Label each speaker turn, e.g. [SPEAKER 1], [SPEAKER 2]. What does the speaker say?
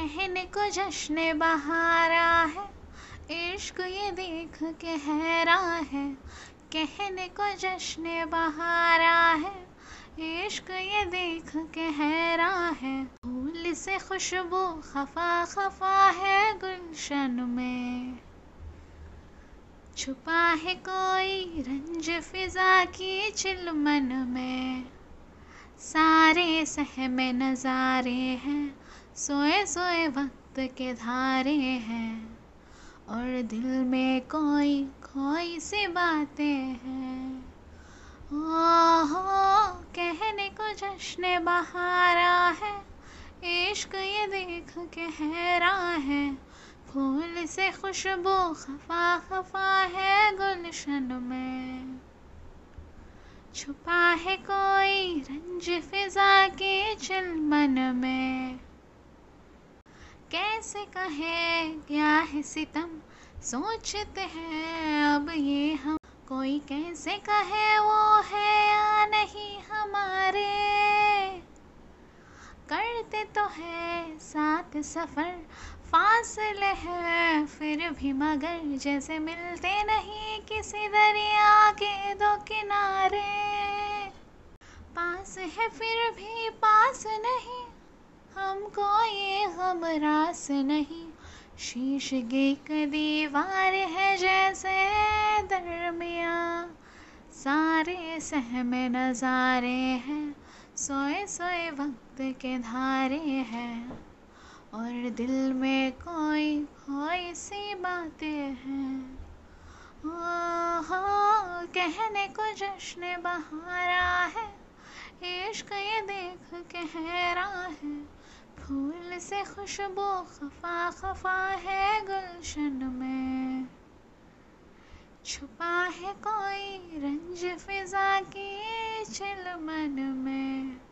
[SPEAKER 1] कहने को जश्न बहारा है। इश्क ये देख के हैरा है। कहने को जश्न बहारा है। इश्क ये देख के हैरा है। फूल से खुशबू खफा खफा है गुलशन में। छुपा है कोई रंज फिजा की चिलमन में। सारे सहमे नज़ारे हैं। सोए सोए वक्त के धारे हैं, और दिल में कोई खोई सी बातें हैं। हो कहने को जश्न बहारा है, इश्क ये देख के हैरा है। फूल से खुशबू खफा खफा है गुलशन में। छुपा है कोई रंज फिजा के चिलमन में। कैसे कहे, क्या है सितम? सोचते हैं अब ये हम। कोई कैसे कहे, वो है या नहीं हमारे? करते तो है साथ सफ़र, फासले है फिर भी मगर जैसे मिलते नहीं किसी दरिया के दो किनारे। पास है फिर भी पास नहीं हमको ये हम रास नहीं। शीश की दीवार है जैसे दरमिया। सारे सहमे नज़ारे हैं, सोए सोए वक्त के धारे हैं। और दिल में कोई कोई सी बातें हैं। हो कहने को जश्न बहारा है, इश्क ये देख के हैरा है। फूल से खुशबू खफा खफा है गुलशन में। छुपा है कोई रंज फिजा की चिलमन में।